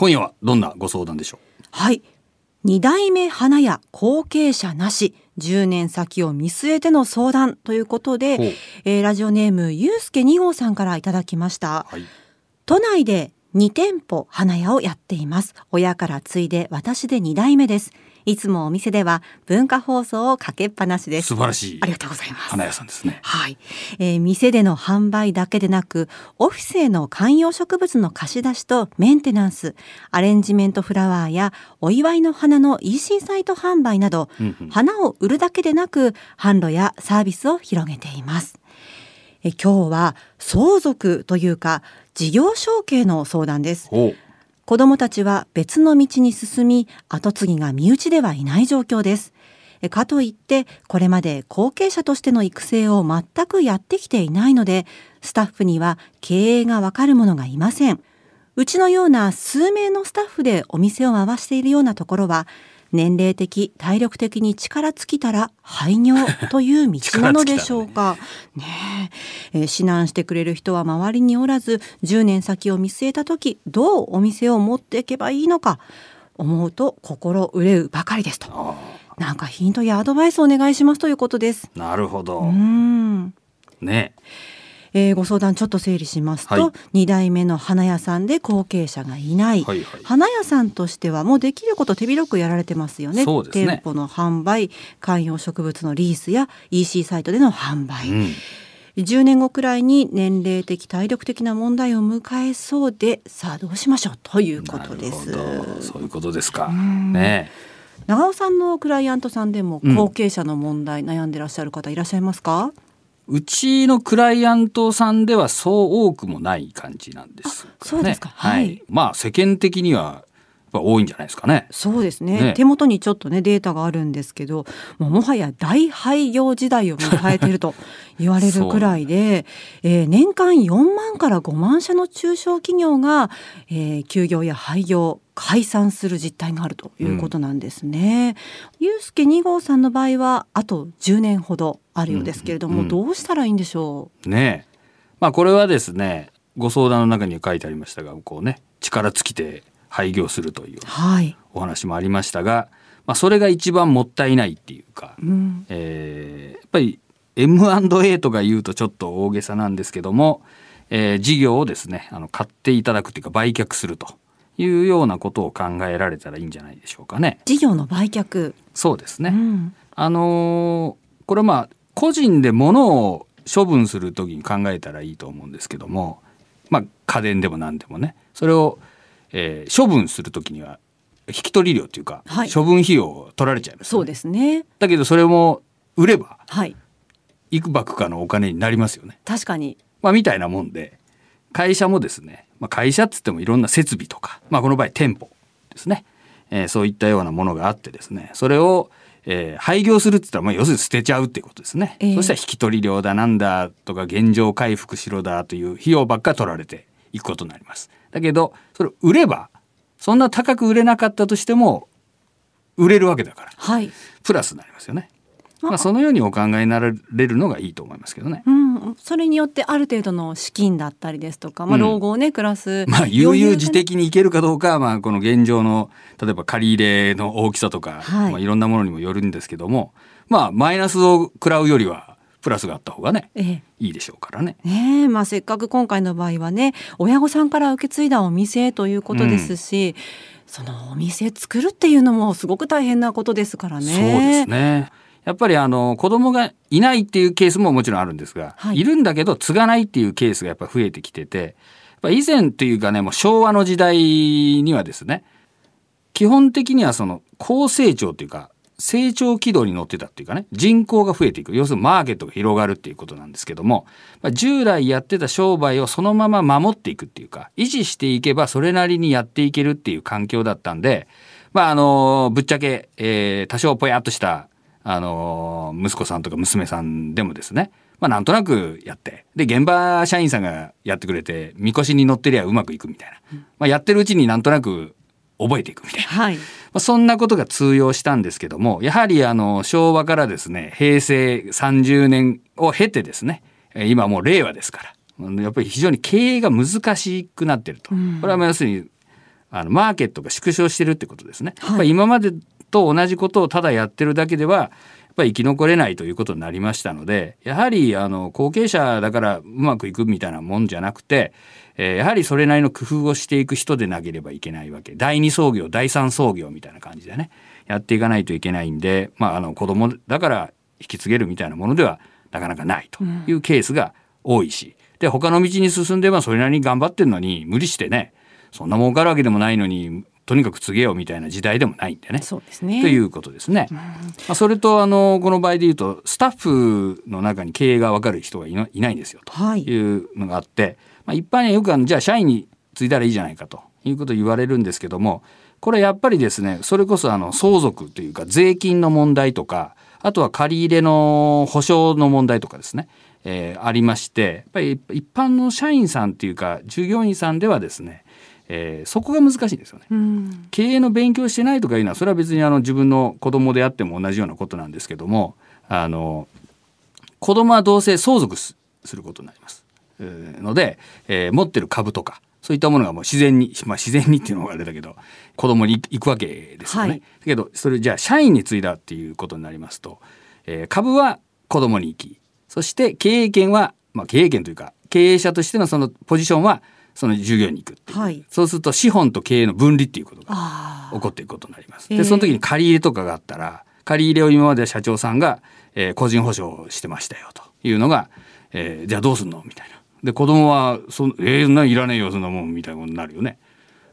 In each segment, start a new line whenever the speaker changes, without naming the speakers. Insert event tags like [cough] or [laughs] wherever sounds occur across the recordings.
今夜はどんなご相談でしょう？
はい。二代目花屋後継者なし。10年先を見据えての相談ということで、えー、ラジオネームゆうすけ2号さんからいただきました、はい、都内で2店舗花屋をやっています。親から継いで私で2代目ですいつもお店では文化放送をかけっぱなしです。
素晴らしい。
ありがとうございます。
花屋さんですね。
はい、えー、店での販売だけでなくオフィスへの観葉植物の貸し出しとメンテナンスアレンジメントフラワーやお祝いの花の EC サイト販売など、うんうん、花を売るだけでなく販路やサービスを広げています。え今日は相続というか事業承継の相談です子どもたちは別の道に進み後継ぎが身内ではいない状況です。かといってこれまで後継者としての育成を全くやってきていないのでスタッフには経営がわかるものがいません。うちのような数名のスタッフでお店を回しているようなところは年齢的体力的に力尽きたら廃業という道なのでしょうか。ね。え。えー、指南してくれる人は周りにおらず10年先を見据えた時どうお店を持っていけばいいのか思うと心憂うばかりですと。なんかヒントやアドバイスお願いしますということです。
なるほど。うん。ね
えー、ご相談ちょっと整理しますと、はい、2代目の花屋さんで後継者がいない、はいはい、花屋さんとしてはもうできること手広くやられてますよね、ね、店舗の販売観葉植物のリースや EC サイトでの販売、うん。10年後くらいに年齢的体力的な問題を迎えそうでさあどうしましょうということです。
そういうことですか。ね。
長尾さんのクライアントさんでも後継者の問題悩んでらっしゃる方いらっしゃいますか、う
ちのクライアントさんではそう多くもない感じなんです、ね、
そうですか。はい。
まあ世間的には多いんじゃないですかね。
そうですね、ね、手元にちょっとねデータがあるんですけどもうもはや大廃業時代を迎えていると [laughs] 言われるくらいで、えー、年間4万から5万社の中小企業が、えー、休業や廃業解散する実態があるということなんですね。うん、ゆうすけ2号さんの場合はあと10年ほどあるようですけれども、うんうん、どうしたらいいんでしょ
う？ねまあこれはですねご相談の中に書いてありましたがこうね力尽きて廃業するというお話もありましたが、はい、まあ、それが一番もったいないっていうか、うん、えー、やっぱり M&A とか言うとちょっと大げさなんですけども、えー、事業をですねあの買っていただくっていうか売却するというようなことを考えられたらいいんじゃないでしょうかね。
事業の売却。
そうですね、うん、あのー、これまあ個人で物を処分する時に考えたらいいと思うんですけども、まあ、家電でも何でもねそれをえー、処分する時には引き取り料というか、はい、処分費用を取られちゃいます、ね、
そうですね。
だけどそれも売れば、はい、いくばくかのお金になりますよね。
確かに。
まあみたいなもんで会社もですね、まあ、会社っつってもいろんな設備とか、まあ、この場合店舗ですね、えー、そういったようなものがあってですねそれをえー、廃業するって言ったら、まあ、要するに捨てちゃうっていうことですね、えー、そしたら引き取り料だなんだとか現状回復しろだという費用ばっか取られていくことになりますだけどそれ売ればそんな高く売れなかったとしても売れるわけだから、はい、プラスになりますよね。まあ、そのようにお考えになられるのがいいと思いますけどね。
うん、それによってある程度の資金だったりですとか、まあ、老後をね、暮らす。
まあ、悠々自適にいけるかどうかは、まあ、この現状の、例えば借り入れの大きさとか、はい、まあ、いろんなものにもよるんですけども、まあ、マイナスを食らうよりは、プラスがあった方がね、ええ、いいでしょうからね。
ねまあ、せっかく今回の場合はね親御さんから受け継いだお店ということですし、うん、そのお店作るっていうのもすごく大変なことですからね。そう
ですねやっぱりあの子供がいないっていうケースももちろんあるんですが、はい、いるんだけど継がないっていうケースがやっぱ増えてきてて以前というかねもう昭和の時代にはですね基本的にはその高成長というか成長軌道に乗ってたっていうかね人口が増えていく。要するにマーケットが広がるっていうことなんですけども、ま、従来やってた商売をそのまま守っていくっていうか維持していけばそれなりにやっていけるっていう環境だったんでまああのぶっちゃけ、えー、多少ぽやっとしたあの息子さんとか娘さんでもですねまあなんとなくやってで現場社員さんがやってくれてみこしに乗ってりゃうまくいくみたいな、まあ、やってるうちになんとなく覚えていくみたいな、はい、まあ、そんなことが通用したんですけどもやはりあの昭和からですね平成30年を経てですね今もう令和ですからやっぱり非常に経営が難しくなってると、うん、これは要するにあのマーケットが縮小してるってことですね。はい、今までと同じことをただやってるだけではやっぱり生き残れないということになりましたのでやはりあの後継者だからうまくいくみたいなもんじゃなくて、えー、やはりそれなりの工夫をしていく人でなければいけないわけ。第二創業第三創業みたいな感じでね。やっていかないといけないんで、まあ、あの子供だから引き継げるみたいなものではなかなかないというケースが多いし、で他の道に進んではそれなりに頑張ってるのに無理してねそんな儲かるわけでもないのにとにかく告げようみたいな時代でもないんでね。
そうですね
ということですね。まあ、それとあのこの場合で言うとスタッフの中に経営が分かる人がいないんですよというのがあって、はい、まあ、一般にはよくあのじゃあ社員に継いだらいいじゃないかということを言われるんですけどもこれやっぱりですねそれこそあの相続というか税金の問題とかあとは借り入れの保証の問題とかですね、えー、ありましてやっぱり一般の社員さんっていうか従業員さんではですねえー、そこが難しいんですよね、うん、経営の勉強してないとかいうのはそれは別にあの自分の子供であっても同じようなことなんですけどもあの子供はどうせ相続することになります、えー、ので、えー、持ってる株とかそういったものがもう自然に、まあ、自然にっていうのがあれだけど子供に行くわけですよね。はい、だけどそれじゃあ社員に継いだっていうことになりますと、えー、株は子供に行きそして経営権は、まあ、経営権というか経営者としてのそのポジションはその従業員に行くはい、そうすると資本と経営の分離っていうことが起こっていくことになります。でその時に借り入れとかがあったら借り入れを今まで社長さんが、えー、個人保証してましたよというのが、えー、じゃあどうすんのみたいな。で子供はそえー、ないらねえよそんなもんみたいなことになるよね。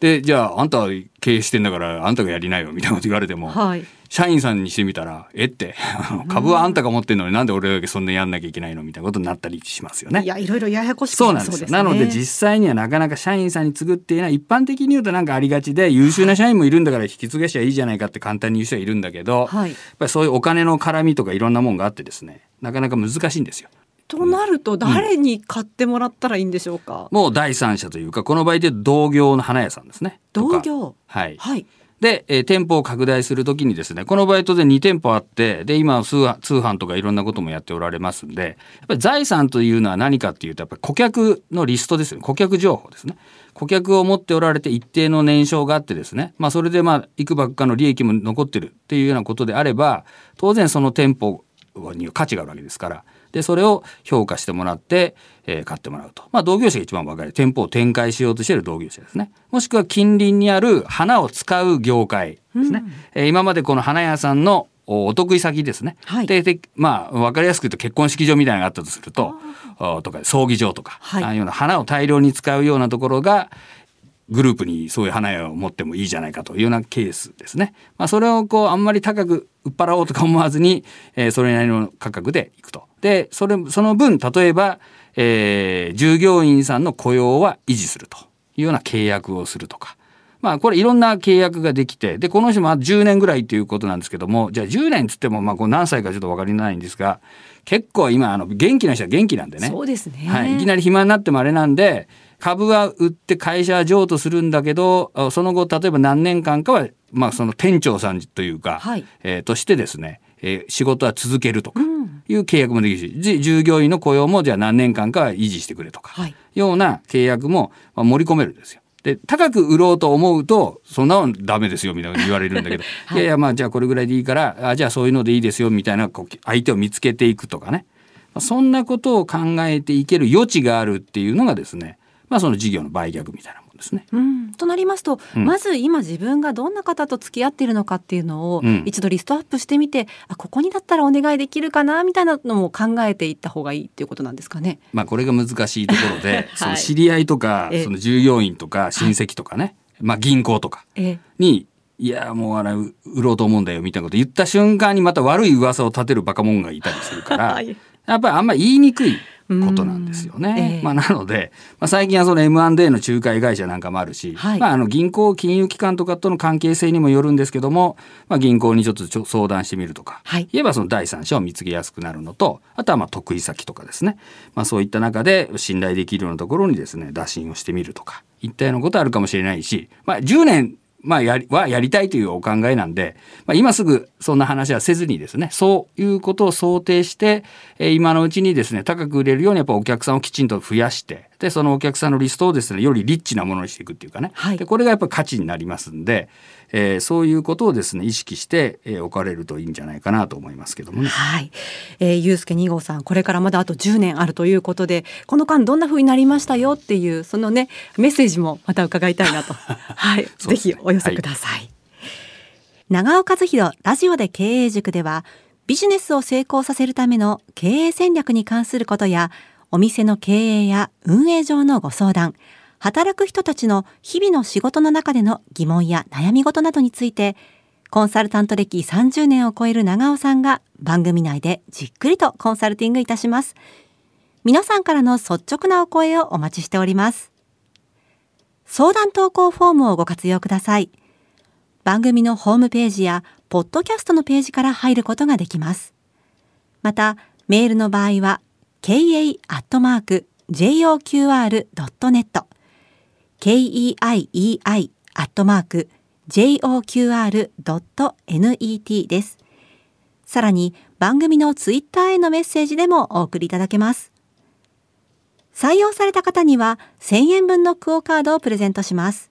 でじゃああんたは経営してんだからあんたがやりないよみたいなこと言われても、はい、社員さんにしてみたらえって [laughs] 株はあんたが持ってるのになんで俺だけそんなやんなきゃいけないのみたいなことになったりしますよね。
いやいろいろややこし
そうなんです。よ、ね、なので実際にはなかなか社員さんに継ぐっていうのは一般的に言うとなんかありがちで優秀な社員もいるんだから引き継げしゃいいじゃないかって簡単に言う人はいるんだけど、はい、やっぱりそういうお金の絡みとかいろんなもんがあってですね。なかなか難しいんですよ。
となると誰に買ってもらったらいいんでしょうか、
うん、もう第三者というかこの場合で同業の花屋さんですね。
同業。
はい、はい、で、えー、店舗を拡大するときにですねこの場合当然2店舗あってで今通販とかいろんなこともやっておられますんでやっぱり財産というのは何かっていうとやっぱり顧客のリストですよね。顧客情報ですね。顧客を持っておられて一定の年商があってですねまあそれでまあいくばっかの利益も残ってるっていうようなことであれば当然その店舗には価値があるわけですからでそれを評価してもらって、えー、買ってもらうと、まあ、同業者が一番分かる。店舗を展開しようとしている同業者ですね。もしくは近隣にある花を使う業界ですね、うん、えー、今までこの花屋さんのお得意先ですね、はい、ででまあ分かりやすく言うと結婚式場みたいなのがあったとするととか葬儀場とか、はい、ああいうような花を大量に使うようなところがグループにそういう花屋を持ってもいいじゃないかというようなケースですね。まあ、それをこうあんまり高く売っ払おうとか思わずに、えー、それなりの価格でいくと。でそれその分例えば、えー、従業員さんの雇用は維持するというような契約をするとか。まあこれいろんな契約ができてでこの人も10年ぐらいということなんですけどもじゃあ10年っつってもまあこう何歳かちょっと分かりないんですが結構今あの元気な人は元気なんでね
そうですね、
はい、いきなり暇になってもあれなんで株は売って会社は譲渡するんだけどその後例えば何年間かは、まあ、その店長さんというか、はい、えー、としてですね、えー、仕事は続けるとかいう契約もできるし、うん、従業員の雇用もじゃあ何年間かは維持してくれとか、はい、ような契約も盛り込めるんですよ。で高く売ろうと思うとそんなのダメですよみたいな言われるんだけど、[laughs] はい、いやいやまあじゃあこれぐらいでいいからあじゃあそういうのでいいですよみたいなこう相手を見つけていくとかね。そんなことを考えていける余地があるっていうのがですねまあ、その事業の売却みたいなもんですね。
うん、となりますと、うん、まず今自分がどんな方と付き合っているのかっていうのを一度リストアップしてみて、うん、あここにだったらお願いできるかなみたいなのも考えていった方がいいっていうことなんですかね。
まあ、これが難しいところで、[laughs] はい、その知り合いとかその従業員とか親戚とかね、まあ、銀行とか。に、いやもうあれ売ろうと思うんだよみたいなこと言った瞬間にまた悪い噂を立てるバカ者がいたりするから、[laughs] はい、やっぱりあんまり言いにくい。ことなんですよね。えー、まあ、なので、まあ、最近はその M&A の仲介会社なんかもあるし、はい、まあ、あの銀行金融機関とかとの関係性にもよるんですけども、まあ、銀行にちょっと相談してみるとか、はい、言えばその第三者を見つけやすくなるのとあとはまあ得意先とかですね、まあ、そういった中で信頼できるようなところにですね打診をしてみるとかいったようなことあるかもしれないし、まあ、10年まあ、やりはやりたいというお考えなんで、まあ、今すぐそんな話はせずにですねそういうことを想定して、え、今のうちにですね高く売れるようにやっぱお客さんをきちんと増やしてでそのお客さんのリストをですねよりリッチなものにしていくっていうかね、はい、でこれがやっぱり価値になりますんで、えー、そういうことをですね意識して、えー、置かれるといいんじゃないかなと思いますけどもね。
はい、えー、ゆうすけ2号さんこれからまだあと10年あるということでこの間どんな風になりましたよっていうそのねメッセージもまた伺いたいなと。[laughs] はい、ね、ぜひお寄せください。はい、長尾和弘ラジオで経営塾ではビジネスを成功させるための経営戦略に関することやお店の経営や運営上のご相談、働く人たちの日々の仕事の中での疑問や悩み事などについて、コンサルタント歴30年を超える長尾さんが番組内でじっくりとコンサルティングいたします。皆さんからの率直なお声をお待ちしております。相談投稿フォームをご活用ください。番組のホームページやポッドキャストのページから入ることができます。また、メールの場合は kei.joqr.net keiei.joqr.net です。さらに番組のツイッターへのメッセージでもお送りいただけます。採用された方には1000円分のクオカードをプレゼントします。